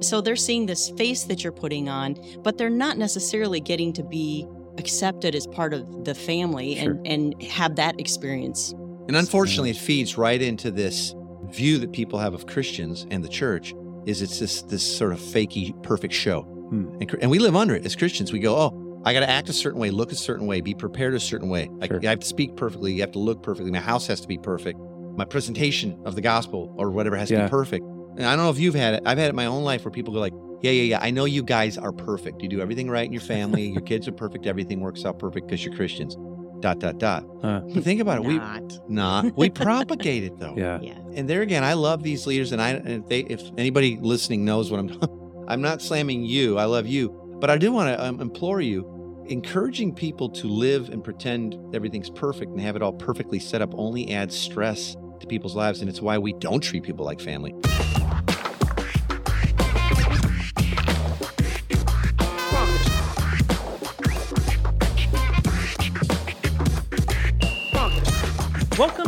So they're seeing this face that you're putting on, but they're not necessarily getting to be accepted as part of the family Sure. and, and have that experience. And unfortunately, it feeds right into this view that people have of Christians and the church is it's this this sort of fakey perfect show. Hmm. And, and we live under it as Christians. We go, oh, I got to act a certain way, look a certain way, be prepared a certain way. I, Sure. I have to speak perfectly. You have to look perfectly. My house has to be perfect. My presentation of the gospel or whatever has to be perfect. And I don't know if you've had it. I've had it in my own life where people go like, yeah, yeah, yeah. I know you guys are perfect. You do everything right in your family. your kids are perfect. Everything works out perfect because you're Christians. Dot, dot, dot. Huh. But think about it. We Not. not. We propagate it though. Yeah. Yeah. And there again, I love these leaders, and I and if they if anybody listening knows what I'm, I'm not slamming you. I love you, but I do want to um, implore you, encouraging people to live and pretend everything's perfect and have it all perfectly set up only adds stress to people's lives, and it's why we don't treat people like family.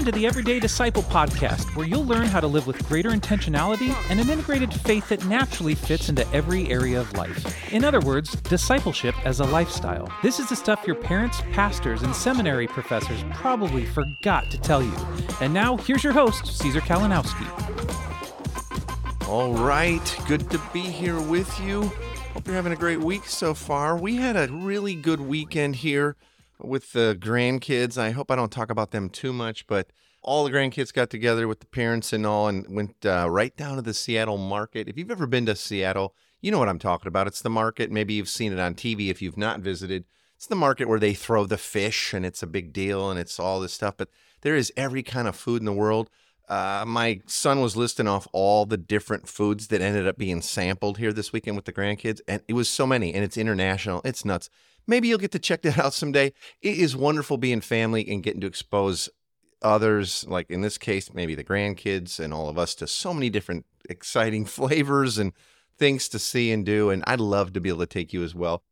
Welcome to the Everyday Disciple podcast, where you'll learn how to live with greater intentionality and an integrated faith that naturally fits into every area of life. In other words, discipleship as a lifestyle. This is the stuff your parents, pastors, and seminary professors probably forgot to tell you. And now, here's your host, Caesar Kalinowski. All right, good to be here with you. Hope you're having a great week so far. We had a really good weekend here with the grandkids. I hope I don't talk about them too much, but all the grandkids got together with the parents and all and went uh, right down to the Seattle market. If you've ever been to Seattle, you know what I'm talking about. It's the market. Maybe you've seen it on TV if you've not visited. It's the market where they throw the fish and it's a big deal and it's all this stuff, but there is every kind of food in the world. Uh, my son was listing off all the different foods that ended up being sampled here this weekend with the grandkids, and it was so many, and it's international. It's nuts. Maybe you'll get to check that out someday. It is wonderful being family and getting to expose others, like in this case, maybe the grandkids and all of us, to so many different exciting flavors and things to see and do. And I'd love to be able to take you as well.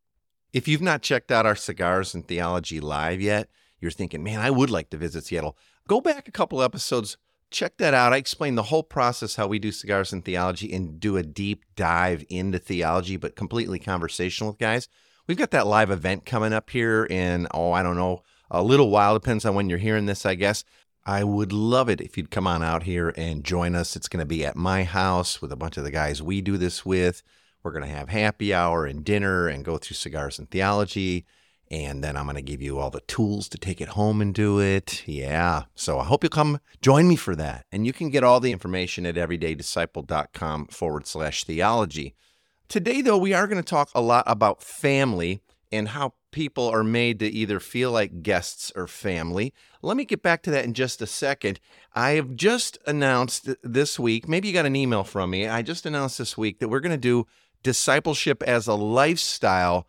If you've not checked out our Cigars and Theology live yet, you're thinking, man, I would like to visit Seattle. Go back a couple episodes, check that out. I explain the whole process how we do Cigars and Theology and do a deep dive into theology, but completely conversational with guys. We've got that live event coming up here in, oh, I don't know, a little while. Depends on when you're hearing this, I guess. I would love it if you'd come on out here and join us. It's going to be at my house with a bunch of the guys we do this with. We're going to have happy hour and dinner and go through cigars and theology. And then I'm going to give you all the tools to take it home and do it. Yeah. So I hope you'll come join me for that. And you can get all the information at everydaydisciple.com forward slash theology. Today, though, we are going to talk a lot about family and how people are made to either feel like guests or family. Let me get back to that in just a second. I have just announced this week, maybe you got an email from me. I just announced this week that we're going to do discipleship as a lifestyle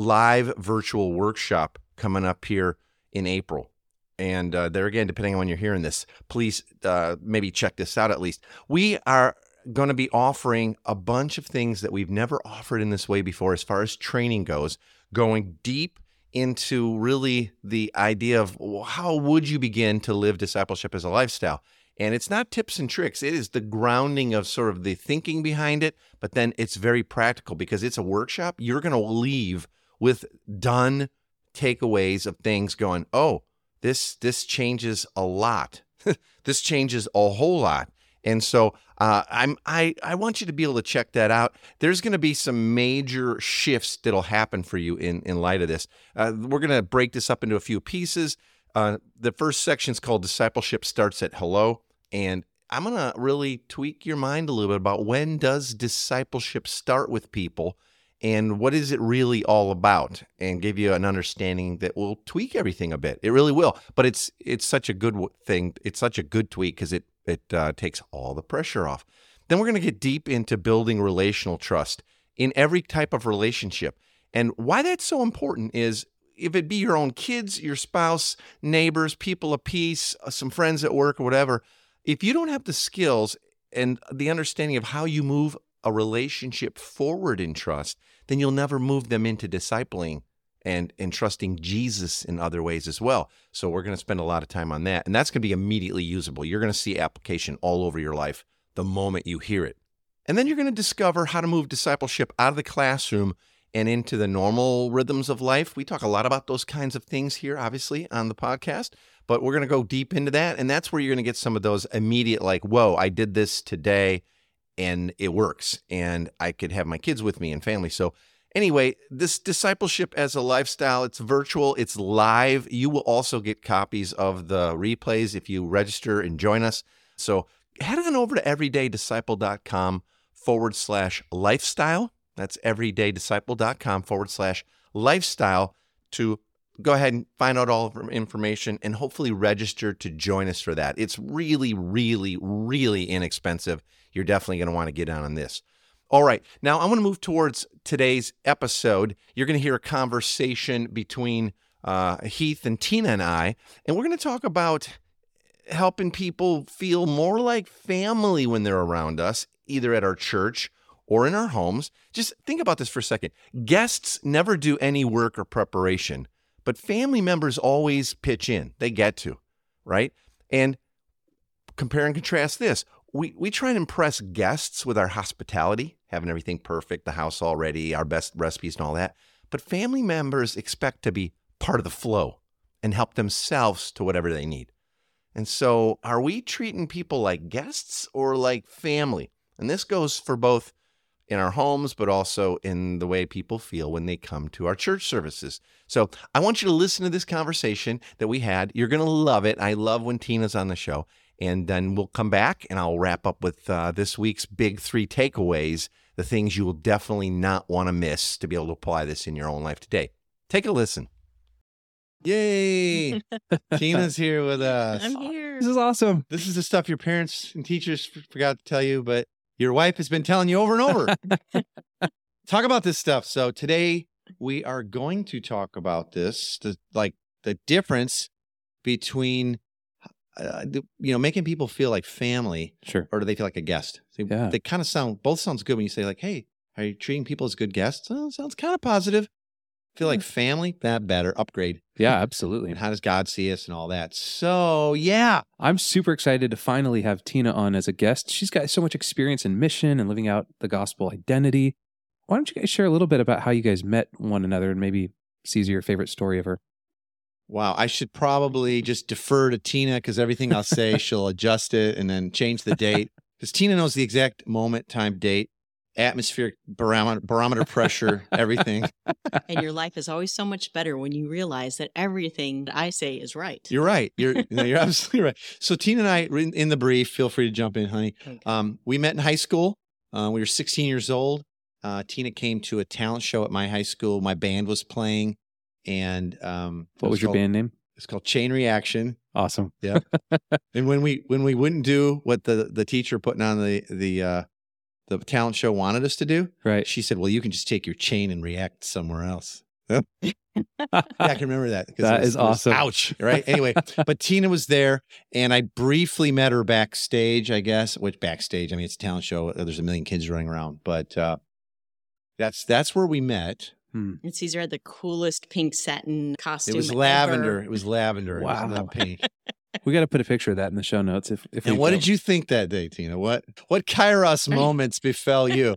live virtual workshop coming up here in April. And uh, there again, depending on when you're hearing this, please uh, maybe check this out at least. We are going to be offering a bunch of things that we've never offered in this way before as far as training goes, going deep into really the idea of how would you begin to live discipleship as a lifestyle. And it's not tips and tricks, it is the grounding of sort of the thinking behind it, but then it's very practical because it's a workshop. You're going to leave with done takeaways of things going, oh, this this changes a lot. this changes a whole lot. And so uh, I'm I I want you to be able to check that out. There's going to be some major shifts that'll happen for you in in light of this. Uh, we're going to break this up into a few pieces. Uh, the first section is called discipleship starts at hello, and I'm going to really tweak your mind a little bit about when does discipleship start with people and what is it really all about? And give you an understanding that will tweak everything a bit. It really will. But it's it's such a good thing. It's such a good tweak because it it uh, takes all the pressure off. Then we're going to get deep into building relational trust in every type of relationship. And why that's so important is if it be your own kids your spouse neighbors people of peace uh, some friends at work or whatever if you don't have the skills and the understanding of how you move a relationship forward in trust, then you'll never move them into discipling and and trusting Jesus in other ways as well. So we're going to spend a lot of time on that, and that's going to be immediately usable. You're going to see application all over your life the moment you hear it. And then you're going to discover how to move discipleship out of the classroom and into the normal rhythms of life. We talk a lot about those kinds of things here, obviously, on the podcast, but we're going to go deep into that. And that's where you're going to get some of those immediate, like, whoa, I did this today and it works. And I could have my kids with me and family. So, anyway, this discipleship as a lifestyle, it's virtual, it's live. You will also get copies of the replays if you register and join us. So, head on over to everydaydisciple.com forward slash lifestyle that's everydaydisciple.com forward slash lifestyle to go ahead and find out all of information and hopefully register to join us for that. It's really, really, really inexpensive. You're definitely going to want to get on on this. All right, now I want to move towards today's episode. You're going to hear a conversation between uh, Heath and Tina and I, and we're going to talk about helping people feel more like family when they're around us, either at our church or in our homes. Just think about this for a second. Guests never do any work or preparation, but family members always pitch in. They get to, right? And compare and contrast this. We, we try and impress guests with our hospitality, having everything perfect, the house already, our best recipes and all that. But family members expect to be part of the flow and help themselves to whatever they need. And so, are we treating people like guests or like family? And this goes for both in our homes, but also in the way people feel when they come to our church services. So I want you to listen to this conversation that we had. You're going to love it. I love when Tina's on the show. And then we'll come back and I'll wrap up with uh, this week's big three takeaways, the things you will definitely not want to miss to be able to apply this in your own life today. Take a listen. Yay! Tina's here with us. I'm here. This is awesome. This is the stuff your parents and teachers forgot to tell you, but your wife has been telling you over and over. talk about this stuff. So today we are going to talk about this, the, like the difference between, uh, you know, making people feel like family Sure. or do they feel like a guest? So Yeah. They kind of sound, both sounds good when you say like, hey, are you treating people as good guests? Oh, sounds kind of positive. Feel like family, that better, upgrade. Yeah, absolutely. And how does God see us and all that? So yeah, I'm super excited to finally have Tina on as a guest. She's got so much experience in mission and living out the gospel identity. Why don't you guys share a little bit about how you guys met one another and maybe Caesar your favorite story of her? Wow, I should probably just defer to Tina because everything I'll say, she'll adjust it and then change the date. Because Tina knows the exact moment, time, date, atmospheric barometer, barometer pressure, everything. And your life is always so much better when you realize that everything that I say is right. You're right. You're no, you're absolutely right. So Tina and I, in, in the brief, feel free to jump in, honey. Okay. Um, we met in high school. Uh, we were 16 years old. Uh, Tina came to a talent show at my high school. My band was playing, and um, What was your called- band name? It's called Chain Reaction. Awesome. Yeah. and when we when we wouldn't do what the the teacher putting on the the uh, the talent show wanted us to do, Right. she said, "Well, you can just take your chain and react somewhere else." yeah, I can remember that. That was- is it was- awesome. Ouch! Right. Anyway, but Tina was there, and I briefly met her backstage. I guess which backstage? I mean, it's a talent show. There's a million kids running around, but uh, that's that's where we met. Hmm. And Caesar had the coolest pink satin costume. It was ever. lavender. It was lavender. It was Wow. not pink. We got to put a picture of that in the show notes. If, if And we what go. did you think that day, Tina? What what Kairos moments befell you?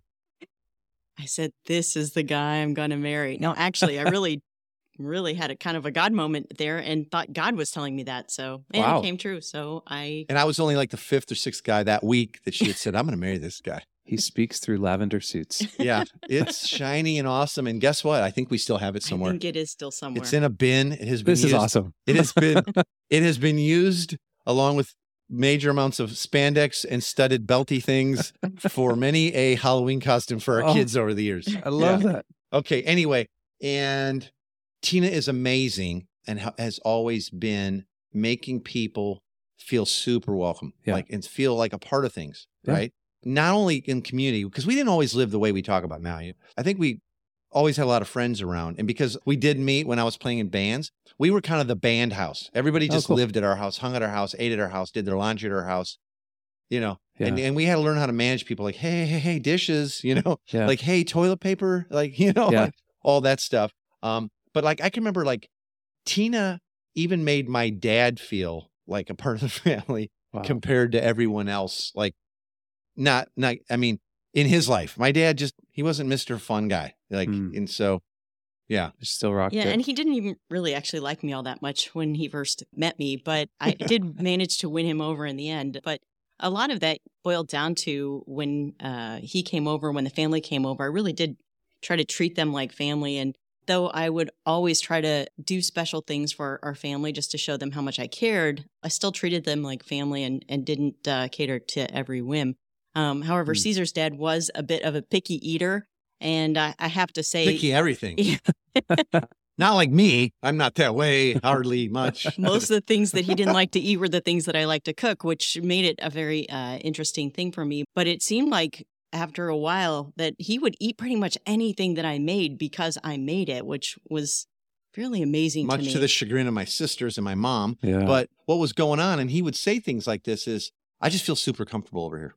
I said, This is the guy I'm going to marry. No, actually, I really, really had a kind of a God moment there and thought God was telling me that. So, and Wow. it came true. So I, And I was only like the fifth or sixth guy that week that she had said, I'm going to marry this guy. He speaks through lavender suits. Yeah, it's shiny and awesome. And guess what? I think we still have it somewhere. I think it is still somewhere. It's in a bin. It has been This is awesome. It has been it has been used along with major amounts of spandex and studded belty things for many a Halloween costume for our Oh, kids over the years. I love Yeah. that. Okay. Anyway, and Tina is amazing and has always been making people feel super welcome, Yeah. like and feel like a part of things, Yeah. right? Not only in community because we didn't always live the way we talk about now. I think we always had a lot of friends around, and because we did meet when I was playing in bands, we were kind of the band house. Everybody Oh, just cool. lived at our house, hung at our house, ate at our house, did their laundry at our house. You know, Yeah. and, and we had to learn how to manage people like, hey, hey, hey, dishes, you know, Yeah. like, hey, toilet paper, like, you know, Yeah. like, all that stuff. Um, but like I can remember like Tina even made my dad feel like a part of the family Wow. compared to everyone else. Like not not I mean, in his life. My dad just he wasn't Mr. Fun guy. Like Mm. and so yeah. Still rocked Yeah, it. and he didn't even really actually like me all that much when he first met me, but I did manage to win him over in the end. But a lot of that boiled down to when uh, he came over, when the family came over, I really did try to treat them like family. And though I would always try to do special things for our family just to show them how much I cared, I still treated them like family and, and didn't uh, cater to every whim. Um, however, Hmm. Caesar's dad was a bit of a picky eater. And I, I have to say, Picky everything. Yeah. Not like me. I'm not that way, hardly much. most of the things that he didn't like to eat were the things that I like to cook, which made it a very uh, interesting thing for me. But it seemed like after a while that he would eat pretty much anything that I made because I made it, which was fairly amazing much to me. to the chagrin of my sisters and my mom. yeah. But what was going on, and he would say things like this is, I just feel super comfortable over here.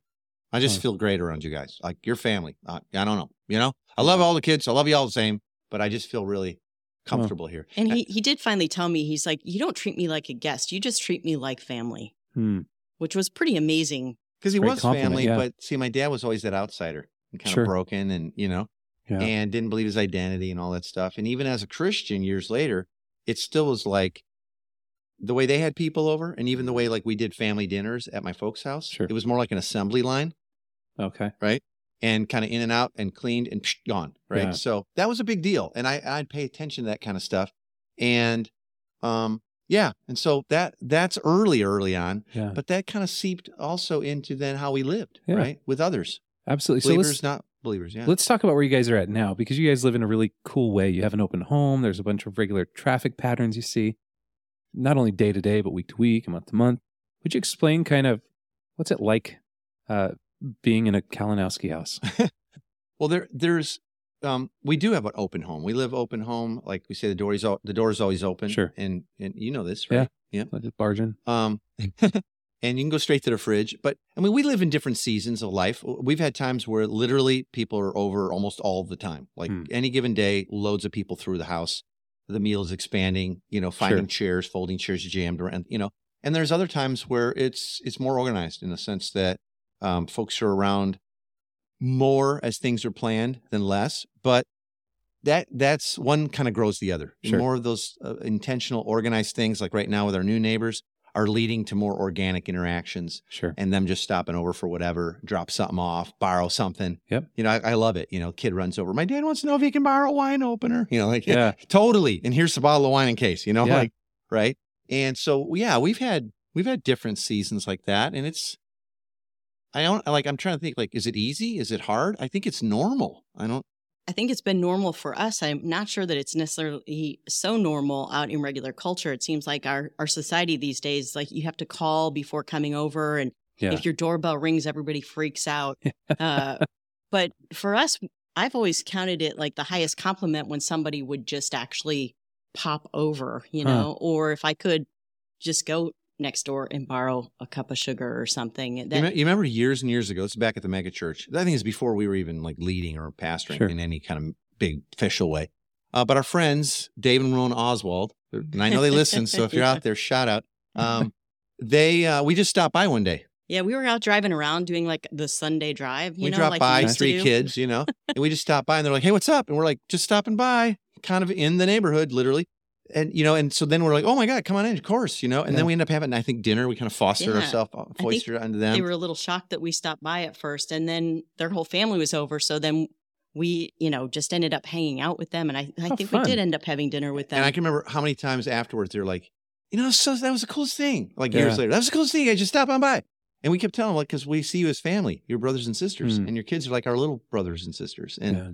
I just feel great around you guys. Like your family. Uh, I don't know. You know, I love all the kids. I love you all the same, but I just feel really comfortable here. and he, he did finally tell me, he's like, You don't treat me like a guest. You just treat me like family, Hmm. which was pretty amazing. Because he Great was compliment, family, yeah. but see, my dad was always that outsider and kind Sure. of broken and, you know, Yeah. and didn't believe his identity and all that stuff. And even as a Christian years later, it still was like the way they had people over and even the way like we did family dinners at my folks' house. Sure. It was more like an assembly line okay. Right. And kind of in and out and cleaned and psh, gone. Right. Yeah. So that was a big deal. And I, I'd pay attention to that kind of stuff. And um yeah. And so that that's early, early on. Yeah. But that kind of seeped also into then how we lived, Yeah. right? With others. Absolutely. So Believers, let's not believers. Yeah. let's talk about where you guys are at now because you guys live in a really cool way. You have an open home. There's a bunch of regular traffic patterns you see, not only day to day but week to week and month to month. Would you explain kind of what's it like uh, being in a Kalinowski house? Well, there there's um we do have an open home. We live open home. Like we say the door is the door is always open. Sure. And and you know this, Yeah. right? Like just barge in. Um and you can go straight to the fridge. But I mean, we live in different seasons of life. We've had times where literally people are over almost all the time. Like Hmm. any given day, loads of people through the house. The meal is expanding, you know, finding chairs, folding chairs jammed around, you know. And there's other times where it's it's more organized in the sense that um, folks are around more as things are planned than less. But that that's one kind of grows the other. Sure. More of those uh, intentional, organized things, like right now with our new neighbors, are leading to more organic interactions Sure. and them just stopping over for whatever, drop something off, borrow something. Yep. You know, I, I love it. You know, kid runs over. My dad wants to know if he can borrow a wine opener. You know, like Yeah. totally. And here's the bottle of wine in case. You know, Yeah. like right. And so yeah, we've had we've had different seasons like that, and it's. I don't like. I'm trying to think. Like, is it easy? Is it hard? I think it's normal. I don't. I think it's been normal for us. I'm not sure that it's necessarily so normal out in regular culture. It seems like our, our society these days, like you have to call before coming over. And Yeah. if your doorbell rings, everybody freaks out. uh, but for us, I've always counted it like the highest compliment when somebody would just actually pop over, you Huh. know, or if I could just go next door and borrow a cup of sugar or something. You, me- you remember years and years ago? it's back at the mega church. I think it's before we were even like leading or pastoring Sure. in any kind of big official way. Uh, but our friends, Dave and Rowan Oswald, and I know they listen. so if you're out there, shout out. Um, they uh, we just stopped by one day. yeah, we were out driving around doing like the Sunday drive, you we know, dropped like by we three kids, you know, and we just stopped by and they're like, "Hey, what's up?" And we're like, "Just stopping by," kind of in the neighborhood, literally. And you know, and so then we're like, "Oh my god, come on in, of course," you know. And Yeah. then we end up having, I think, dinner. We kind of fostered Yeah. ourselves, foisted it onto them. They were a little shocked that we stopped by at first, and then their whole family was over. So then we, you know, just ended up hanging out with them, and I, I How think fun. we did end up having dinner with them. And I can remember how many times afterwards they're like, you know, so that was the coolest thing. Like years later, that was the coolest thing. I just stopped on by. And we kept telling them, like, because we see you as family, your brothers and sisters, Hmm. and your kids are like our little brothers and sisters. And yeah.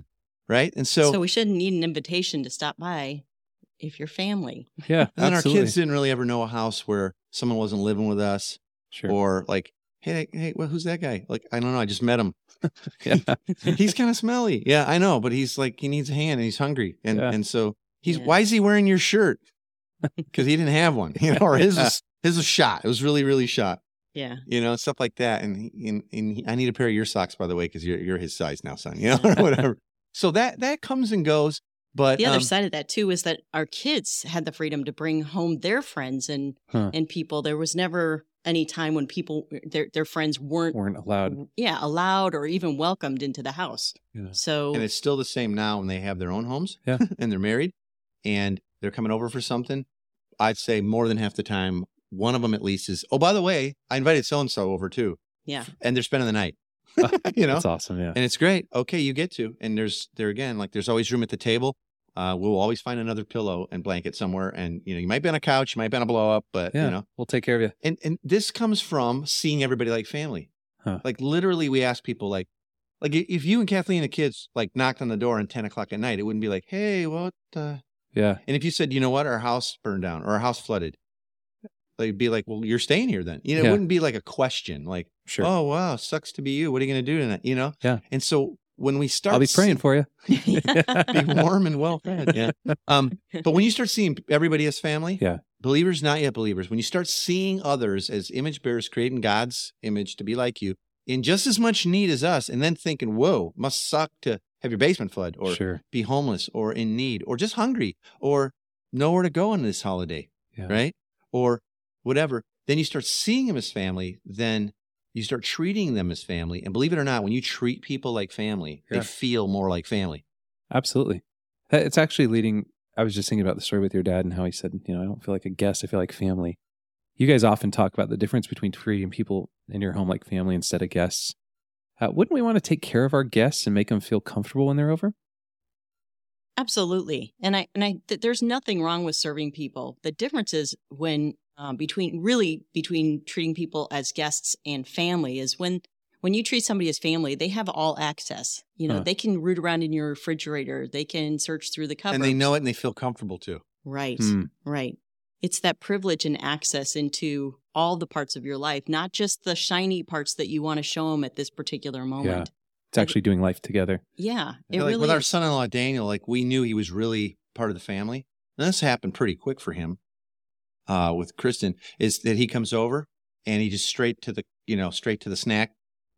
right. And so, so, we shouldn't need an invitation to stop by if you're family. Yeah. and then absolutely. our kids didn't really ever know a house where someone wasn't living with us Sure. or like, hey, hey, well, who's that guy? Like, I don't know. I just met him. he's kind of smelly. Yeah, I know, but he's like, he needs a hand and he's hungry. And, Yeah. and so he's, Yeah. why is he wearing your shirt? Because he didn't have one, you know, or his was, his was shot. It was really, really shot. Yeah. you know, stuff like that. And, he, and, and he, I need a pair of your socks, by the way, because you're, you're his size now, son, you know, or whatever. So that, that comes and goes. But The other um, side of that too is that our kids had the freedom to bring home their friends and Huh. and people. There was never any time when people their their friends weren't Weren't allowed. yeah allowed or even welcomed into the house. Yeah. So And it's still the same now when they have their own homes Yeah. and they're married and they're coming over for something. I'd say more than half the time, one of them at least is, oh, by the way, I invited so and so over too. yeah, And they're spending the night. you know? That's awesome. Yeah. And it's great. Okay, you get to. And there's there again, like there's always room at the table. Uh, we'll always find another pillow and blanket somewhere. And you know, you might be on a couch, you might be on a blow up, but Yeah. you know. We'll take care of you. And and this comes from seeing everybody like family. Huh. Like literally, we ask people like, like if you and Kathleen and the kids like knocked on the door at ten o'clock at night, it wouldn't be like, hey, what? Uh... Yeah. And if you said, you know what, our house burned down or our house flooded, they'd be like, well, you're staying here then. You know, Yeah. it wouldn't be like a question, like, Sure. oh wow, sucks to be you. What are you going to do tonight? You know? Yeah. And so when we start, I'll be praying for you. be warm and well fed. Yeah. Um, but when you start seeing everybody as family, Yeah. believers, not yet believers, when you start seeing others as image bearers creating God's image to be like you in just as much need as us, and then thinking, whoa, must suck to have your basement flood or sure. be homeless or in need or just hungry or nowhere to go on this holiday, Yeah. right? Or whatever. Then you start seeing them as family, then you start treating them as family. And believe it or not, when you treat people like family, Yeah. they feel more like family. Absolutely. It's actually leading. I was just thinking about the story with your dad and how he said, you know, I don't feel like a guest. I feel like family. You guys often talk about the difference between treating people in your home like family instead of guests. Uh, wouldn't we want to take care of our guests and make them feel comfortable when they're over? Absolutely, and I and I th- there's nothing wrong with serving people. The difference is when um, between really between treating people as guests and family is when when you treat somebody as family, they have all access. You know, Huh. they can root around in your refrigerator, they can search through the cupboards, And they know it and they feel comfortable too. Right, Hmm. right. It's that privilege and access into all the parts of your life, not just the shiny parts that you want to show them at this particular moment. Yeah. It's actually doing life together. Yeah, it like really with our son-in-law Daniel, like we knew he was really part of the family. And this happened pretty quick for him. Uh, with Kristen, is that he comes over and he just straight to the you know straight to the snack,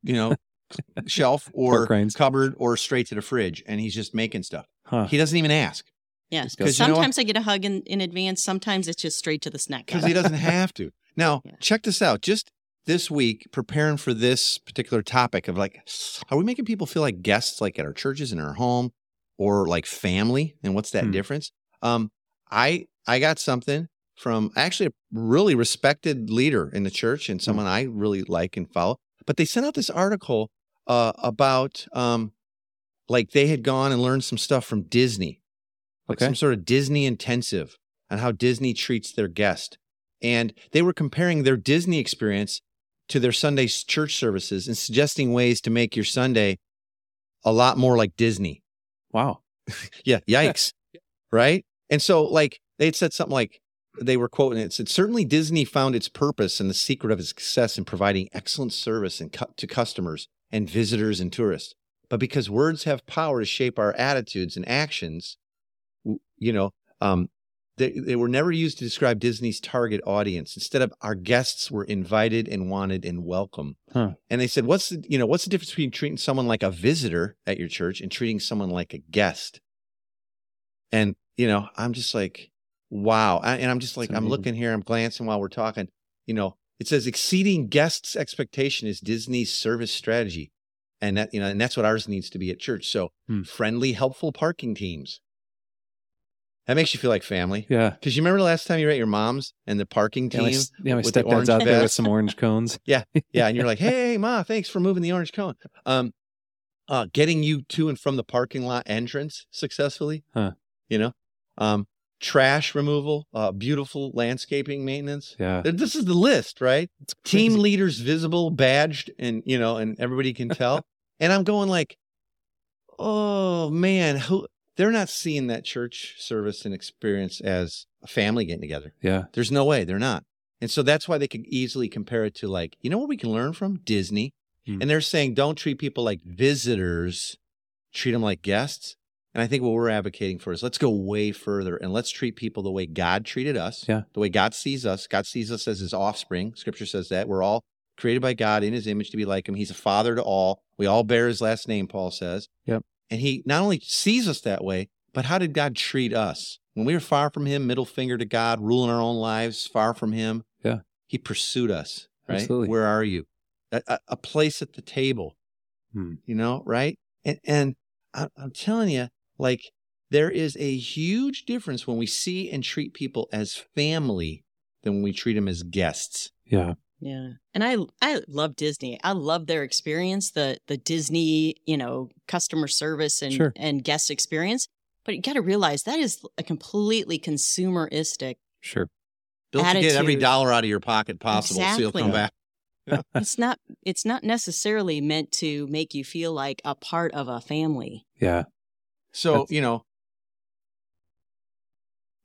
you know, shelf or cupboard or straight to the fridge, and he's just making stuff. Huh. He doesn't even ask Yes, 'Cause you know sometimes I get a hug in, in advance. Sometimes it's just straight to the snack. because he doesn't have to. Now, Yeah. check this out. Just this week, preparing for this particular topic of like, are we making people feel like guests, like at our churches and our home, or like family? And what's that Hmm. difference? Um, I I got something from actually a really respected leader in the church and someone I really like and follow. But they sent out this article uh, about um, like they had gone and learned some stuff from Disney, like Okay. some sort of Disney intensive on how Disney treats their guest. And they were comparing their Disney experience to their Sunday church services and suggesting ways to make your Sunday a lot more like Disney. Wow. Yeah, yikes. right? And so, like, they had said something like, they were quoting it, it said, certainly Disney found its purpose and the secret of its success in providing excellent service and cu- to customers and visitors and tourists. But because words have power to shape our attitudes and actions, you know, um, they, they were never used to describe Disney's target audience. Instead of our guests were invited and wanted and welcome. Huh. And they said, what's the, you know, what's the difference between treating someone like a visitor at your church and treating someone like a guest? And, you know, I'm just like, wow. And I'm just like, I'm looking here, I'm glancing while we're talking, you know, it says exceeding guests' expectation is Disney's service strategy. And that, you know, and that's what ours needs to be at church. So Hmm. friendly, helpful parking teams. That makes you feel like family. Yeah. Because you remember the last time you were at your mom's and the parking Yeah, my, team? yeah, my with the stepdad's orange out there with some orange cones. Yeah. Yeah, and you're like, "Hey, ma, thanks for moving the orange cone." Um, uh, getting you to and from the parking lot entrance successfully. Huh. You know, um, trash removal, uh, beautiful landscaping maintenance. Yeah. This is the list, right? Team leaders visible, badged, and you know, and everybody can tell. and I'm going like, "Oh man, who?" They're not seeing that church service and experience as a family getting together. Yeah. There's no way they're not. And so that's why they could easily compare it to like, you know what we can learn from? Disney. Hmm. And they're saying don't treat people like visitors, treat them like guests. And I think what we're advocating for is let's go way further and let's treat people the way God treated us, Yeah. the way God sees us. God sees us as his offspring. Scripture says that. We're all created by God in his image to be like him. He's a father to all. We all bear his last name, Paul says. Yep. And he not only sees us that way, but how did God treat us? When we were far from him, middle finger to God, ruling our own lives, far from him. Yeah. He pursued us. right? Absolutely. Where are you? A, a, place at the table, Hmm. you know, right? And and I, I'm telling you, like there is a huge difference when we see and treat people as family than when we treat them as guests. Yeah. Yeah. And I I love Disney. I love their experience, the the Disney, you know, customer service and Sure. and guest experience. But you got to realize that is a completely consumeristic. Sure. Built to get every dollar out of your pocket possible, so you'll come back. It's not it's not necessarily meant to make you feel like a part of a family. Yeah. So That's- you know,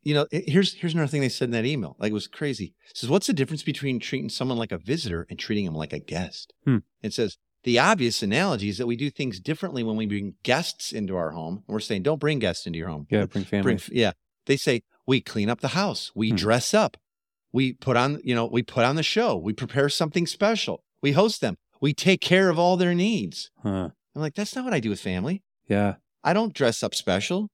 you know, it- here's here's another thing they said in that email. Like it was crazy. It says, "What's the difference between treating someone like a visitor and treating them like a guest?" Hmm. It says the obvious analogy is that we do things differently when we bring guests into our home. And we're saying, don't bring guests into your home. Yeah. Bring family. Bring, yeah. They say we clean up the house, we Hmm. dress up, we put on, you know, we put on the show, we prepare something special, we host them, we take care of all their needs. Huh. I'm like, that's not what I do with family. Yeah. I don't dress up special.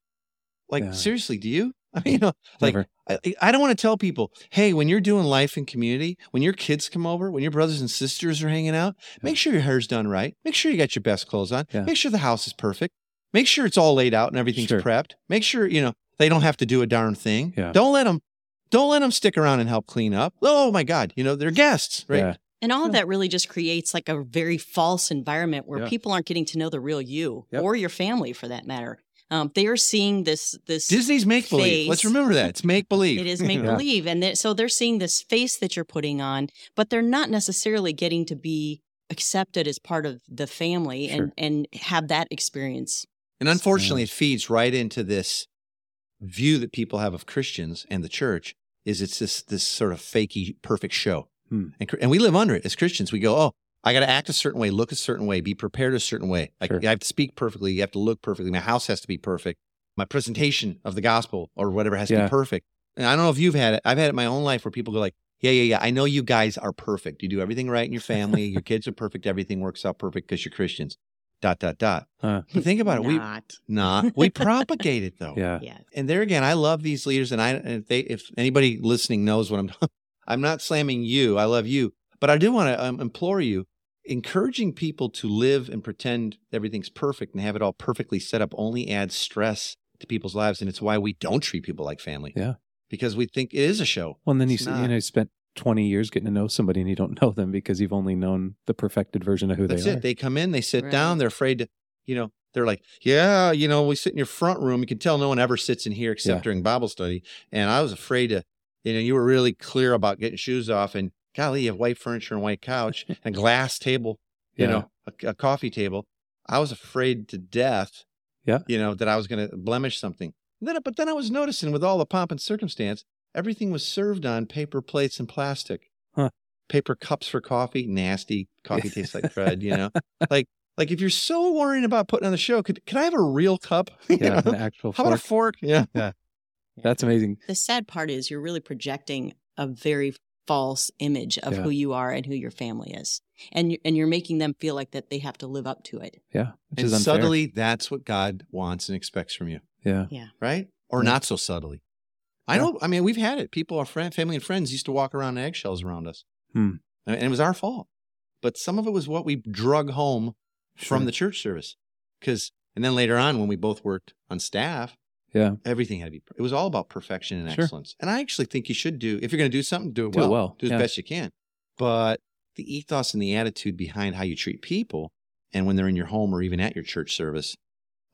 Like Yeah. seriously, do you? I mean, you know, like I, I don't want to tell people, hey, when you're doing life in community, when your kids come over, when your brothers and sisters are hanging out, make sure your hair's done right. Make sure you got your best clothes on. Yeah. Make sure the house is perfect. Make sure it's all laid out and everything's Sure. prepped. Make sure you know they don't have to do a darn thing. Yeah. Don't let them. Don't let them stick around and help clean up. Oh my God, you know they're guests, right? Yeah. And all of that really just creates like a very false environment where Yeah. people aren't getting to know the real you Yep. or your family for that matter. Um, they are seeing this this Disney's make believe. Let's remember that it's make believe. It is make Yeah. believe, and that, so they're seeing this face that you're putting on, but they're not necessarily getting to be accepted as part of the family Sure. and and have that experience. And unfortunately, it feeds right into this view that people have of Christians and the church is it's this this sort of fakey perfect show. Hmm. And, and we live under it as Christians. We go, oh, I got to act a certain way, look a certain way, be prepared a certain way. Like Sure. I have to speak perfectly, you have to look perfectly. My house has to be perfect. My presentation of the gospel or whatever has to be perfect. And I don't know if you've had it. I've had it in my own life where people go like, yeah, yeah, yeah. I know you guys are perfect. You do everything right in your family. your kids are perfect. Everything works out perfect because you're Christians. Dot dot dot. Huh. But think about it. We Not. not. We propagate it though. Yeah. yeah. And there again, I love these leaders, and I and if they if anybody listening knows what I'm, I'm not slamming you. I love you, but I do want to um, implore you, encouraging people to live and pretend everything's perfect and have it all perfectly set up only adds stress to people's lives, and it's why we don't treat people like family. Yeah. because we think it is a show. Well, and then you It's s- you not. know you spent 20 years getting to know somebody and you don't know them because you've only known the perfected version of who That's they it. are. They come in, they sit Right. down, they're afraid to, you know, they're like, yeah, you know, we sit in your front room. You can tell no one ever sits in here except Yeah. during Bible study. And I was afraid to, you know, you were really clear about getting shoes off and golly, you have white furniture and white couch and glass table, you Yeah. know, a, a coffee table. I was afraid to death, Yeah. you know, that I was going to blemish something. Then, but then I was noticing with all the pomp and circumstance, everything was served on paper plates and plastic. Huh. Paper cups for coffee, nasty. Coffee tastes like crud, you know? Like, like if you're so worrying about putting on the show, could could I have a real cup? Yeah, know? an actual How about a fork. fork? Yeah. That's amazing. The sad part is you're really projecting a very false image of Yeah. who you are and who your family is, and you, and you're making them feel like that they have to live up to it. Yeah, which And is unfair. subtly, that's what God wants and expects from you, Yeah, Yeah. right? Or Yeah. not so subtly. I Yeah. know. I mean, we've had it. People, our friend, family, and friends used to walk around in eggshells around us, Hmm. and it was our fault. But some of it was what we drug home from the church service, because and then later on when we both worked on staff, yeah, everything had to be. It was all about perfection and Sure. excellence. And I actually think you should do if you're going to do something, do it Do it well, well, do as yeah. best you can. But the ethos and the attitude behind how you treat people, and when they're in your home or even at your church service,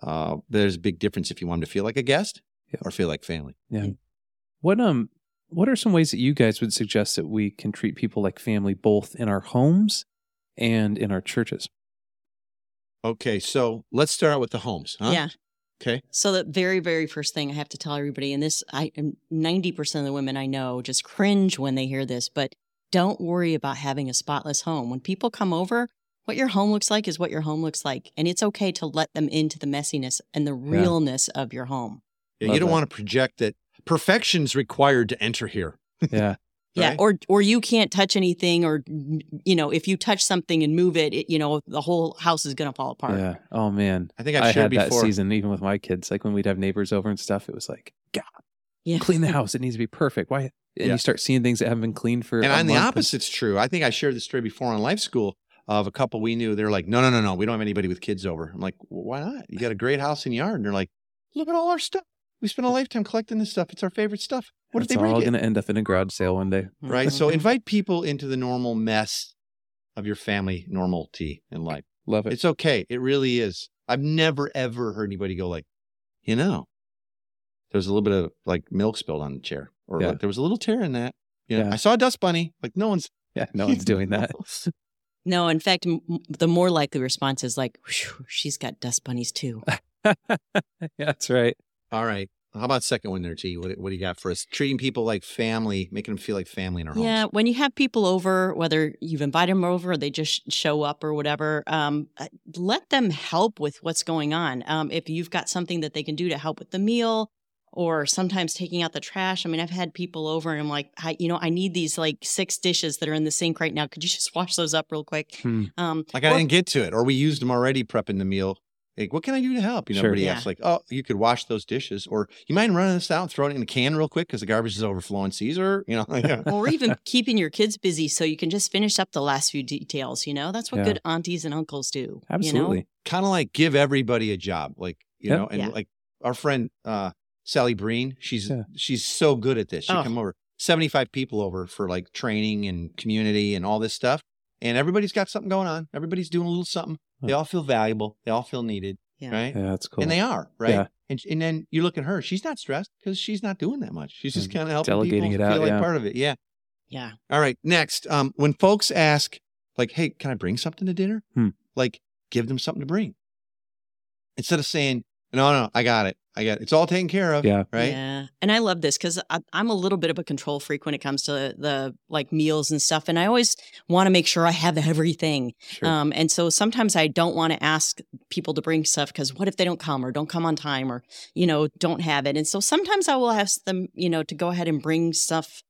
uh, there's a big difference if you want them to feel like a guest Yeah. or feel like family. yeah. What um, what are some ways that you guys would suggest that we can treat people like family, both in our homes and in our churches? Okay, so let's start out with the homes. Huh? Yeah. Okay. So the very, very first thing I have to tell everybody, and this, I ninety percent of the women I know just cringe when they hear this, but don't worry about having a spotless home. When people come over, what your home looks like is what your home looks like, and it's okay to let them into the messiness and the realness of your home. Yeah, Love you don't that. want to project that perfection's required to enter here. Yeah, Yeah, right? or or you can't touch anything, or you know, if you touch something and move it, it you know, the whole house is gonna fall apart. yeah. Oh man, I think I've I shared had that season even with my kids. Like when we'd have neighbors over and stuff, it was like, God, Yeah. clean the house. It needs to be perfect. Why? And Yeah. you start seeing things that haven't been cleaned for. And a on the month opposite's true. I think I shared this story before on Life School of a couple we knew. They're like, no, no, no, no. We don't have anybody with kids over. I'm like, well, why not? You got a great house and yard. And they're like, look at all our stuff. We spent a lifetime collecting this stuff. It's our favorite stuff. What if It's they break all it? going to end up in a garage sale one day. Hmm. Right. So invite people into the normal mess of your family normalty in life. Love it. It's okay. It really is. I've never ever heard anybody go like, you know, there was a little bit of like milk spilled on the chair, or Yeah. like there was a little tear in that. You know, Yeah. I saw a dust bunny. Like no one's yeah, no one's doing that. No, in fact, m- m- the more likely response is like, she's got dust bunnies too. yeah, that's right. All right. How about second one there, T? What, what do you got for us? Treating people like family, making them feel like family in our home. Yeah, homes. when you have people over, whether you've invited them over or they just show up or whatever, um, uh, let them help with what's going on. Um, if you've got something that they can do to help with the meal, or sometimes taking out the trash. I mean, I've had people over and I'm like, I, you know, I need these like six dishes that are in the sink right now. Could you just wash those up real quick? Hmm. Um, Like I or- didn't get to it, or we used them already prepping the meal. Like, what can I do to help? You know, Sure. everybody Yeah. asks, like, oh, you could wash those dishes, or you mind running this out and throwing it in a can real quick because the garbage is overflowing. Caesar, you know, like, or even keeping your kids busy so you can just finish up the last few details. You know, that's what Yeah. good aunties and uncles do. Absolutely. You know? kind of like give everybody a job, like you Yep. know, and Yeah. like our friend uh, Sally Breen, she's Yeah. she's so good at this. She Oh. come over seventy five people over for like training and community and all this stuff, and everybody's got something going on. Everybody's doing a little something. They all feel valuable. They all feel needed, Yeah. right? Yeah, that's cool. And they are, right? Yeah. And and then you look at her; she's not stressed because she's not doing that much. She's just kind of helping delegating people it out, feel like yeah. part of it. Yeah. Yeah. All right. Next, um, when folks ask, like, "Hey, can I bring something to dinner?" Hmm. Like, give them something to bring instead of saying, "No, no, I got it. I got it. It's all taken care of." Yeah. Right. Yeah. And I love this because I'm a little bit of a control freak when it comes to the like meals and stuff. And I always want to make sure I have everything. Sure. Um, and so sometimes I don't want to ask people to bring stuff because what if they don't come or don't come on time or, you know, don't have it. And so sometimes I will ask them, you know, to go ahead and bring stuff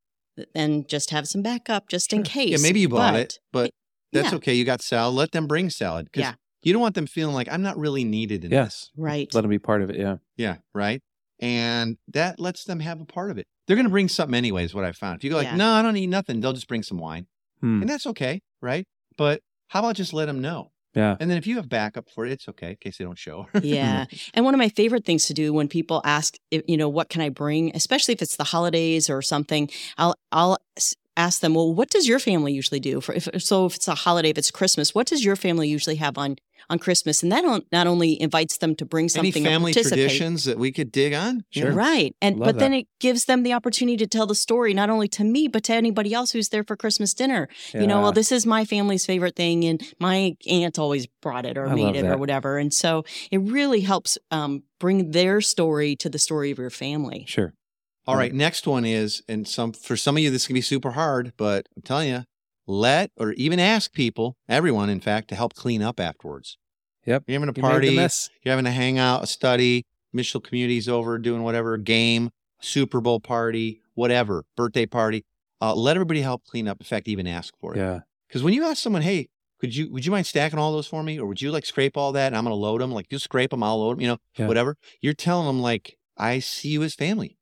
and just have some backup just in case. Yeah. Maybe you bought But- it, but that's yeah. okay. You got salad. Let them bring salad because Yeah. You don't want them feeling like I'm not really needed in Yeah. this. Right. Let them be part of it. Yeah. Yeah. Right. And that lets them have a part of it. They're going to bring something anyways. What I found. If you go like, Yeah. no, I don't need nothing. They'll just bring some wine, Hmm. and that's okay. Right. But how about just let them know? Yeah. And then if you have backup for it, it's okay in case they don't show. Yeah. And one of my favorite things to do when people ask, you know, what can I bring, especially if it's the holidays or something, I'll I'll s- ask them, well, what does your family usually do? For if so, if it's a holiday, if it's Christmas, what does your family usually have on on Christmas? And that not- not only invites them to bring Any something, or family participate, traditions that we could dig on? you Sure. know? Right. And Love but then it gives them the opportunity to tell the story not only to me but to anybody else who's there for Christmas dinner. You know, well this is my family's favorite thing and my aunt always brought it or I made love it or whatever. And so it really helps um, bring their story to the story of your family. Sure. All right. Next one is, and some for some of you this can be super hard, but I'm telling you, let or even ask people, everyone, in fact, to help clean up afterwards. Yep. You're having a You made the party, mess. you're having a hangout, a study, missional community's over doing whatever, game, Super Bowl party, whatever, birthday party. Uh, let everybody help clean up. In fact, even ask for it. Yeah. Because when you ask someone, hey, could you would you mind stacking all those for me, or would you like scrape all that and I'm going to load them? Like you scrape them, I'll load them. You know, Yeah. whatever. You're telling them like I see you as family.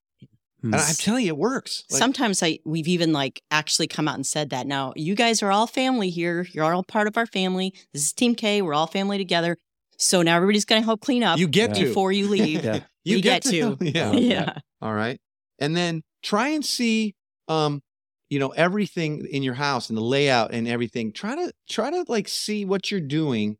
And I'm telling you, it works. Like, Sometimes I we've even like actually come out and said that. Now you guys are all family here. You're all part of our family. This is Team K. We're all family together. So now everybody's going to help clean up you get Yeah. to before you leave. Yeah. you get, get to. yeah. Yeah. yeah. All right. And then try and see um you know everything in your house and the layout and everything. Try to try to like see what you're doing.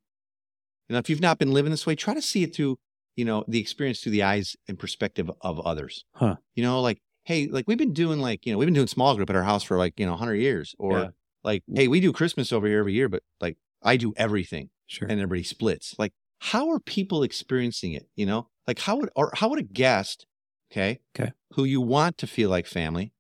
You know, if you've not been living this way, try to see it through, you know, the experience through the eyes and perspective of others. Huh. You know, like, hey, like we've been doing like, you know, we've been doing small group at our house for like, you know, 100 years or Yeah. like, hey, we do Christmas over here every year, but like I do everything Sure. and everybody splits. Like, how are people experiencing it? You know, like how would or how would a guest, okay, Okay. who you want to feel like family,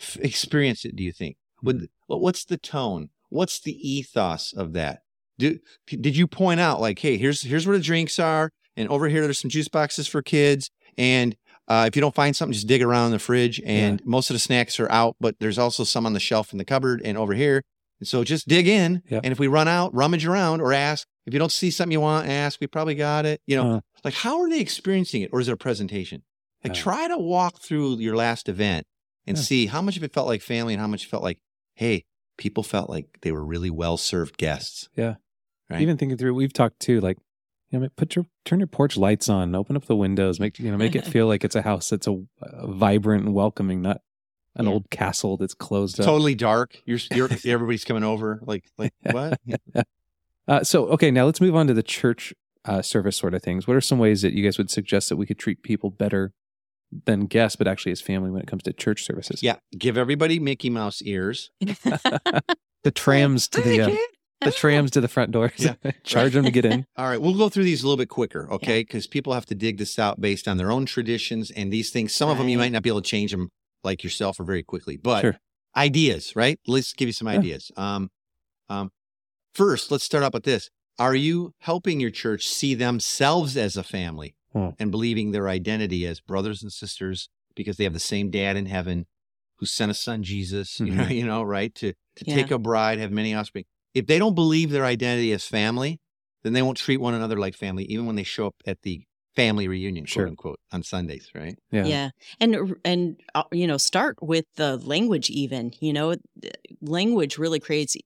f- experience it? Do you think? Hmm. Would what- what's the tone? What's the ethos of that? Do, did you point out like, hey, here's here's where the drinks are, and over here there's some juice boxes for kids, and uh, if you don't find something, just dig around in the fridge, and most of the snacks are out, but there's also some on the shelf in the cupboard and over here. And so just dig in, Yep. and if we run out, rummage around or ask. If you don't see something you want, ask. We probably got it. You know, Uh. like how are they experiencing it, or is it a presentation? Like Yeah. try to walk through your last event and Yeah. see how much of it felt like family and how much felt like, hey, people felt like they were really well served guests. Yeah. Right. Even thinking through, we've talked too, like, you know, put your turn your porch lights on, open up the windows, make you know, make it feel like it's a house that's a, a vibrant and welcoming, not an Yeah. old castle that's closed up. totally dark. You're, you're everybody's coming over. Like, like what? Uh, so, okay, now let's move on to the church uh, service sort of things. What are some ways that you guys would suggest that we could treat people better than guests, but actually as family when it comes to church services? Yeah. Give everybody Mickey Mouse ears. the trams to the uh, the trams to the front doors. Yeah. Charge them to get in. All right, we'll go through these a little bit quicker, okay? Because people have to dig this out based on their own traditions and these things. Some of them you might not be able to change them like yourself or very quickly, but Sure. ideas, right? Let's give you some Yeah. ideas. Um, um, first, let's start out with this. Are you helping your church see themselves as a family Hmm. and believing their identity as brothers and sisters because they have the same dad in heaven who sent a son, Jesus, you, know, you know, right? To, to Yeah. take a bride, have many offspring. If they don't believe their identity as family, then they won't treat one another like family, even when they show up at the family reunion, Sure. quote unquote, on Sundays, right? Yeah. Yeah. And and uh, you know, start with the language even, you know, language really creates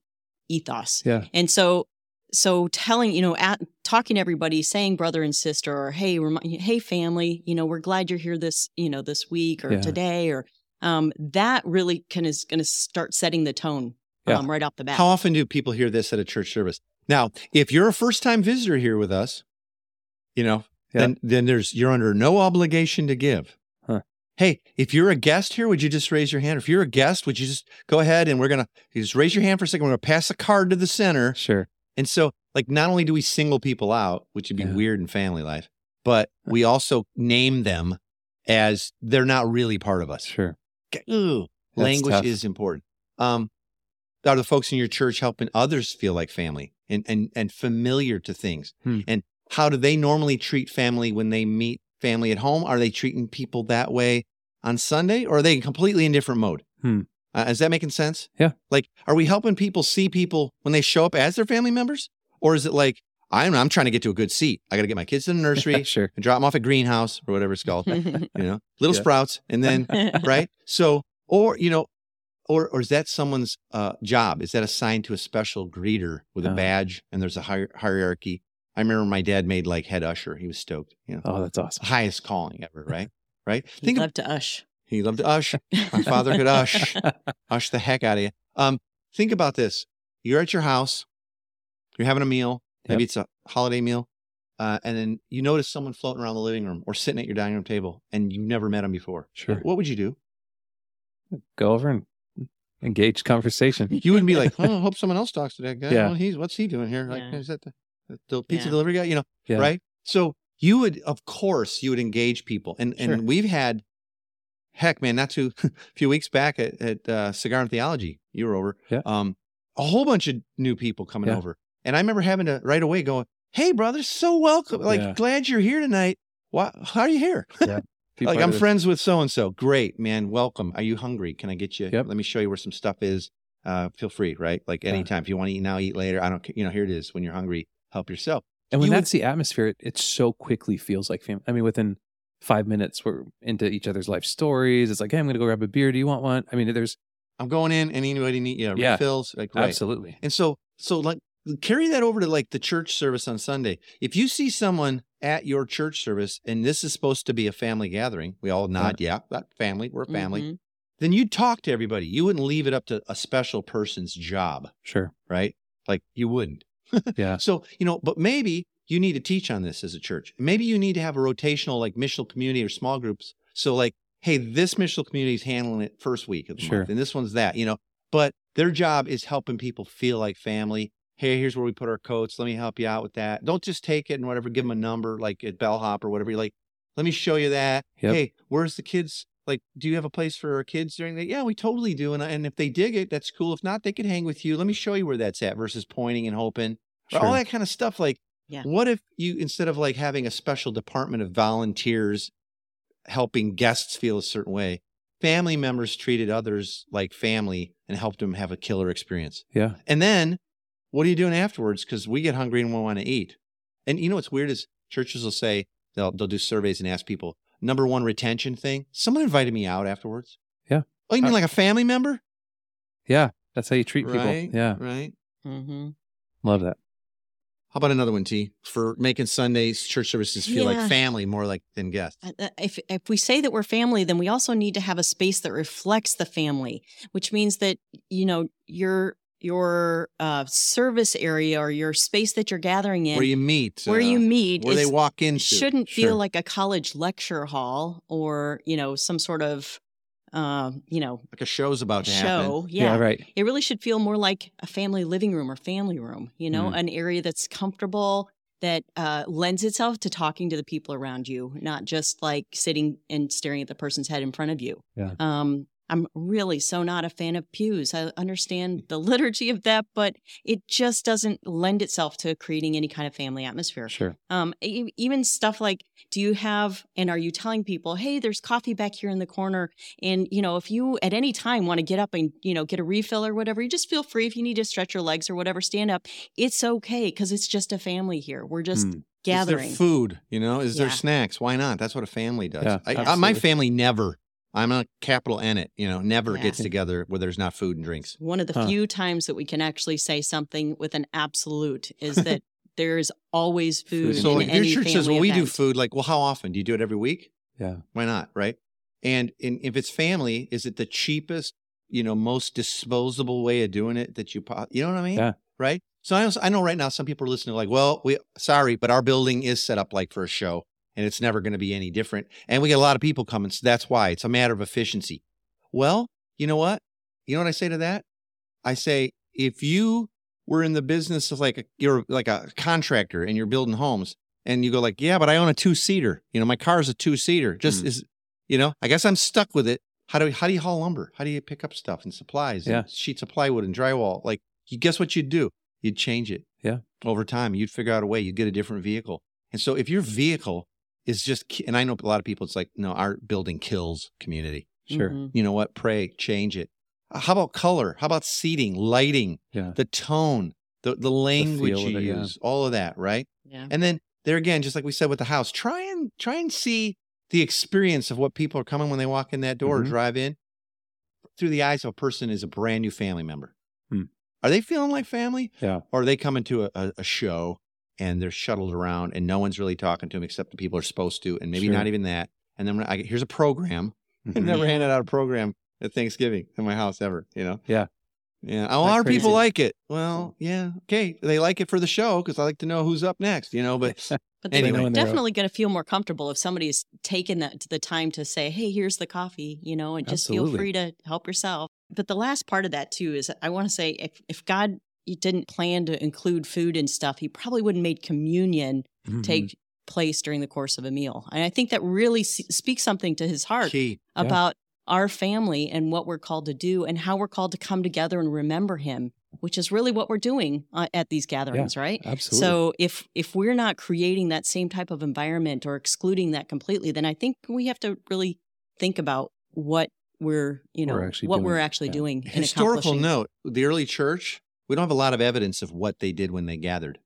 ethos. Yeah. And so so telling, you know, at talking to everybody, saying brother and sister or hey, remi- hey family, you know, we're glad you're here this, you know, this week or Yeah. today or um that really can is going to start setting the tone Yeah. um, right off the bat. How often do people hear this at a church service? Now, if you're a first time visitor here with us, you know, Yeah. then then there's you're under no obligation to give. Huh. Hey, if you're a guest here, would you just raise your hand? If you're a guest, would you just go ahead and we're gonna just raise your hand for a second. We're gonna pass a card to the center. Sure. And so, like, not only do we single people out, which would be Yeah. weird in family life, but we also name them as they're not really part of us. Sure. Ooh, That's language tough. is important. Um, are the folks in your church helping others feel like family and and and familiar to things? Hmm. And how do they normally treat family when they meet family at home? Are they treating people that way on Sunday, or are they completely in different mode? Hmm. Uh, is that making sense? Yeah. Like, are we helping people see people when they show up as their family members, or is it like I'm I'm trying to get to a good seat? I got to get my kids to the nursery sure. and drop them off at greenhouse or whatever it's called. you know, little Yeah. sprouts, and then right? So, or you know, or or is that someone's uh, job? Is that assigned to a special greeter with a Oh. badge and there's a hier- hierarchy? I remember my dad made like head usher. He was stoked. You know, Oh, that's awesome. highest calling ever, right? Right? He'd Think of, to ush. he loved to ush. My father could ush, ush the heck out of you. Um, think about this: you're at your house, you're having a meal. Maybe it's a holiday meal. Uh, and then you notice someone floating around the living room or sitting at your dining room table and you've never met them before. Sure. What would you do? Go over and engage conversation. You wouldn't be like, oh, I hope someone else talks to that guy. Yeah. Well, he's what's he doing here? Like, Yeah. is that the, the pizza Yeah. delivery guy? You know, Yeah. right? So you would, of course, you would engage people, and Sure. and we've had, heck, man, not too a few weeks back at, at uh, Cigar and Theology, you were over. Yeah. Um, a whole bunch of new people coming Yeah. over, and I remember having to right away going, "Hey, brother, so welcome. Like, Yeah. glad you're here tonight. Why? How are you here? Be like I'm friends with so and so. Great, man. Welcome. Are you hungry? Can I get you? Yep. Let me show you where some stuff is. Uh, feel free, right? Like Yeah. anytime. If you want to eat now, eat later. I don't. You know, here it is. When you're hungry, help yourself. And when you would- that's the atmosphere, it, it so quickly feels like family. I mean, within five minutes, we're into each other's life stories. It's like, hey, I'm going to go grab a beer. Do you want one? I mean, there's I'm going in, and anybody need yeah, Yeah. refills. Like right. absolutely. And so, so like carry that over to like the church service on Sunday. If you see someone at your church service, and this is supposed to be a family gathering, we all nod, yeah, that family, we're a family. Mhm. Then you talk to everybody. You wouldn't leave it up to a special person's job, Sure. right? Like you wouldn't. Yeah. So, you know, but maybe you need to teach on this as a church. Maybe you need to have a rotational, like missional community or small groups. So, like, hey, this missional community is handling it first week of the Sure. month, and this one's that, you know. But their job is helping people feel like family. Hey, here's where we put our coats. Let me help you out with that. Don't just take it and whatever, give them a number like at Bellhop or whatever. You're like, let me show you that. Yep. Hey, where's the kids? Like, do you have a place for our kids during the? Yeah, we totally do. And, and if they dig it, that's cool. If not, they could hang with you. Let me show you where that's at versus pointing and hoping or all that kind of stuff. Like, Yeah. what if you instead of like having a special department of volunteers helping guests feel a certain way, family members treated others like family and helped them have a killer experience. Yeah. And then, what are you doing afterwards? Because we get hungry and we want to eat. And you know what's weird is churches will say they'll they'll do surveys and ask people, number one retention thing? Someone invited me out afterwards. Yeah. Oh, you mean Uh, like a family member? Yeah, that's how you treat Right. people. Yeah, Right. Mm-hmm. love that. How about another one, T? For making Sundays church services feel Yeah. like family more like than guests. Uh, If if we say that we're family, then we also need to have a space that reflects the family, which means that you know your your uh, service area or your space that you're gathering in, Where you meet. where uh, you meet, Where they walk into. shouldn't Sure. feel like a college lecture hall or you know some sort of uh, you know like a show's about to happen. show. Yeah. right. It really should feel more like a family living room or family room, you know, Mm. an area that's comfortable, that uh, lends itself to talking to the people around you, not just like sitting and staring at the person's head in front of you. Yeah. Um, I'm really so not a fan of pews. I understand the liturgy of that, but it just doesn't lend itself to creating any kind of family atmosphere. Sure. Um, even stuff like, do you have and are you telling people, hey, there's coffee back here in the corner, and you know, if you at any time want to get up and you know get a refill or whatever, you just feel free. If you need to stretch your legs or whatever, stand up. It's okay because it's just a family here. We're just Mm. Is gathering. there food? You know, is there snacks? Why not? That's what a family does. Yeah, I, I, my family never. I'm a capital N it. You know, never Yeah. gets together where there's not food and drinks. One of the Huh. few times that we can actually say something with an absolute is that there is always food. Food. So in like, if any your church says, family "Well, we do food," like, well, how often do you do it every week? Yeah. Why not? Right? And in, if it's family, is it the cheapest, you know, most disposable way of doing it that you, po- you know what I mean? Yeah. Right. So I know, I know right now some people are listening like, well, we sorry, but our building is set up like for a show, and it's never going to be any different. And we get a lot of people coming, so that's why it's a matter of efficiency. Well, you know what? You know what I say to that? I say if you were in the business of like a, you're like a contractor and you're building homes, and you go like, yeah, but I own a two seater. You know, my car's a two seater. Just Mm. is, you know, I guess I'm stuck with it. How do how do you haul lumber? How do you pick up stuff and supplies? and Yeah. sheets of plywood and drywall. Like, you guess what you'd do? You'd change it. Yeah. Over time, you'd figure out a way. You'd get a different vehicle. And so, if your vehicle is just, and I know a lot of people, it's like, no, our building kills community. Sure. Mhm. You know what? Pray, change it. Uh, How about color? How about seating, lighting, Yeah. the tone, the the language feel you of it, yeah. all of that, right? Yeah. And then there again, just like we said with the house, try and try and see the experience of what people are coming when they walk in that door or Mhm. drive in through the eyes of a person is a brand new family member. Hmm. Are they feeling like family? Yeah. Or are they coming to a, a, a show and they're shuttled around and no one's really talking to them except the people are supposed to, and maybe Sure. not even that. And then when I, get here's a program. I've Mhm. never handed out a program at Thanksgiving in my house ever. You know. Yeah. Yeah. A lot of people like it. Well, yeah. Okay. They like it for the show because I like to know who's up next. You know. But But they're When definitely going to feel more comfortable if somebody's taken that the time to say, "Hey, here's the coffee," you know, and just feel free to help yourself. But the last part of that too is I want to say if if God didn't plan to include food and stuff, He probably wouldn't made communion Mhm. take place during the course of a meal. And I think that really s- speaks something to His heart key. Yeah. about our family and what we're called to do and how we're called to come together and remember Him, which is really what we're doing uh, at these gatherings, right? Absolutely. So if if we're not creating that same type of environment or excluding that completely, then I think we have to really think about what we're you know We're actually what doing. we're actually Yeah. doing. and Historical accomplishing. note: the early church. We don't have a lot of evidence of what they did when they gathered.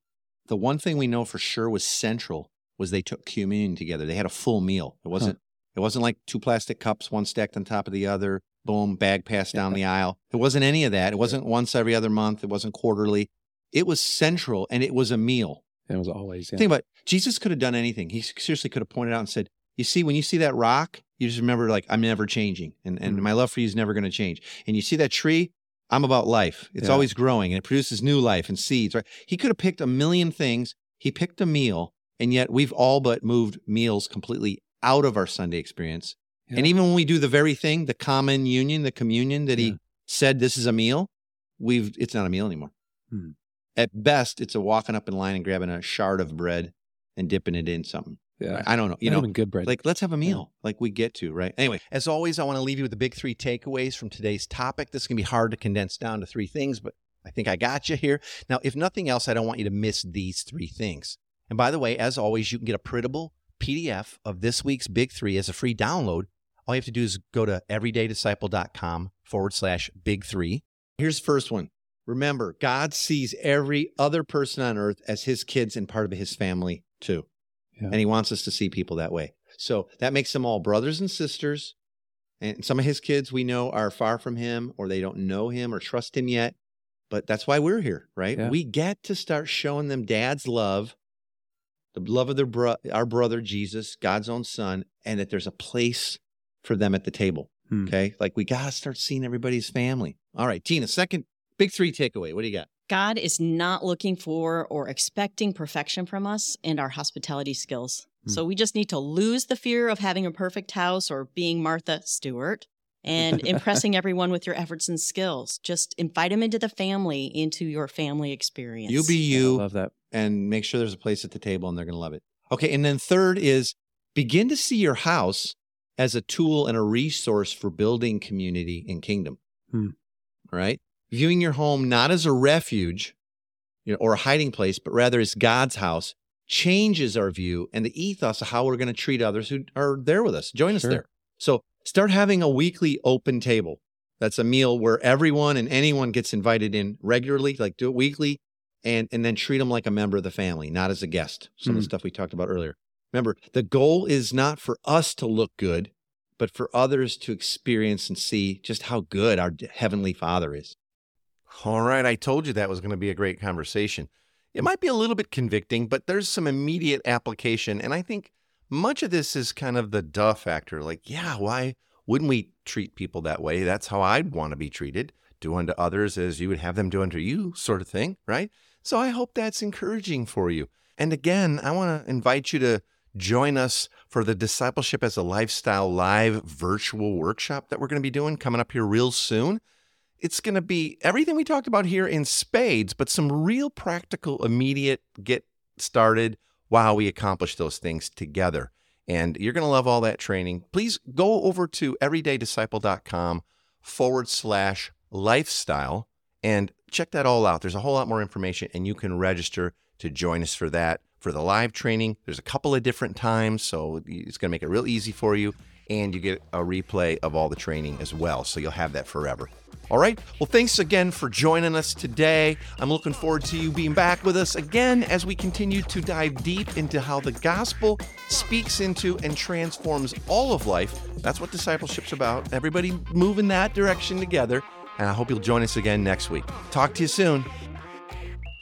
The one thing we know for sure was central was they took communion together. They had a full meal. It wasn't. It wasn't like two plastic cups, one stacked on top of the other. Boom, bag passed down the aisle. It wasn't any of that. It wasn't once every other month. It wasn't quarterly. It was central, and it was a meal. And it was always yeah. Think about it. Jesus could have done anything. He seriously could have pointed out and said, "You see, when you see that rock, you just remember like I'm never changing, and and Mhm. my love for you is never going to change. And you see that tree, I'm about life. It's Yeah. always growing, and it produces new life and seeds. Right? He could have picked a million things. He picked a meal, and yet we've all but moved meals completely out of our Sunday experience. Yeah. And even when we do the very thing, the common union, the communion that he said this is a meal, we've it's not a meal anymore. Hmm. At best, it's a walking up in line and grabbing a shard of bread and dipping it in something. Yeah. I don't know. You Not know, good bread. like let's have a meal like we get to, right? Anyway, As always, I want to leave you with the big three takeaways from today's topic. This can be hard to condense down to three things, but I think I got you here. Now, if nothing else, I don't want you to miss these three things. And by the way, as always, you can get a printable PDF of this week's big three as a free download. All you have to do is go to everydaydisciple.com forward slash big three. here's the first one. Remember, God sees every other person on earth as his kids and part of his family too. Yeah. And he wants us to see people that way. So that makes them all brothers and sisters. And some of his kids we know are far from him or they don't know him or trust him yet. But that's why we're here, right? Yeah. We get to start showing them dad's love, the love of their bro- our brother Jesus, God's own son, and that there's a place for them at the table. Hmm. Okay. Like we got to start seeing everybody's family. All right, Tina, second big three takeaway. What do you got? God is not looking for or expecting perfection from us and our hospitality skills. Hmm. So we just need to lose the fear of having a perfect house or being Martha Stewart and impressing everyone with your efforts and skills. Just invite them into the family, into your family experience. You be I you. love that. and make sure there's a place at the table and they're going to love it. Okay. And then third is begin to see your house as a tool and a resource for building community and kingdom. Hmm. All right. Viewing your home not as a refuge you know, or a hiding place, but rather as God's house changes our view and the ethos of how we're going to treat others who are there with us. Join us Sure. there. So start having a weekly open table. That's a meal where everyone and anyone gets invited in regularly, like do it weekly and and then treat them like a member of the family, not as a guest. Some of Hmm. the stuff we talked about earlier. Remember, the goal is not for us to look good, but for others to experience and see just how good our heavenly Father is. All right, I told you that was going to be a great conversation. It might be a little bit convicting, but there's some immediate application. And I think much of this is kind of the duh factor. Like, yeah, why wouldn't we treat people that way? That's how I'd want to be treated. Do unto others as you would have them do unto you, sort of thing, right? So I hope that's encouraging for you. And again, I want to invite you to join us for the Discipleship as a Lifestyle live virtual workshop that we're going to be doing coming up here real soon it's going to be everything we talked about here in spades, but some real practical, immediate get started while we accomplish those things together. And you're going to love all that training. Please go over to everydaydisciple.com forward slash lifestyle and check that all out. There's a whole lot more information, and you can register to join us for that. For the live training, there's a couple of different times, so it's going to make it real easy for you. And you get a replay of all the training as well, so you'll have that forever. All right. Well, thanks again for joining us today. I'm looking forward to you being back with us again as we continue to dive deep into how the gospel speaks into and transforms all of life. That's what discipleship's about. Everybody move in that direction together. And I hope you'll join us again next week. Talk to you soon.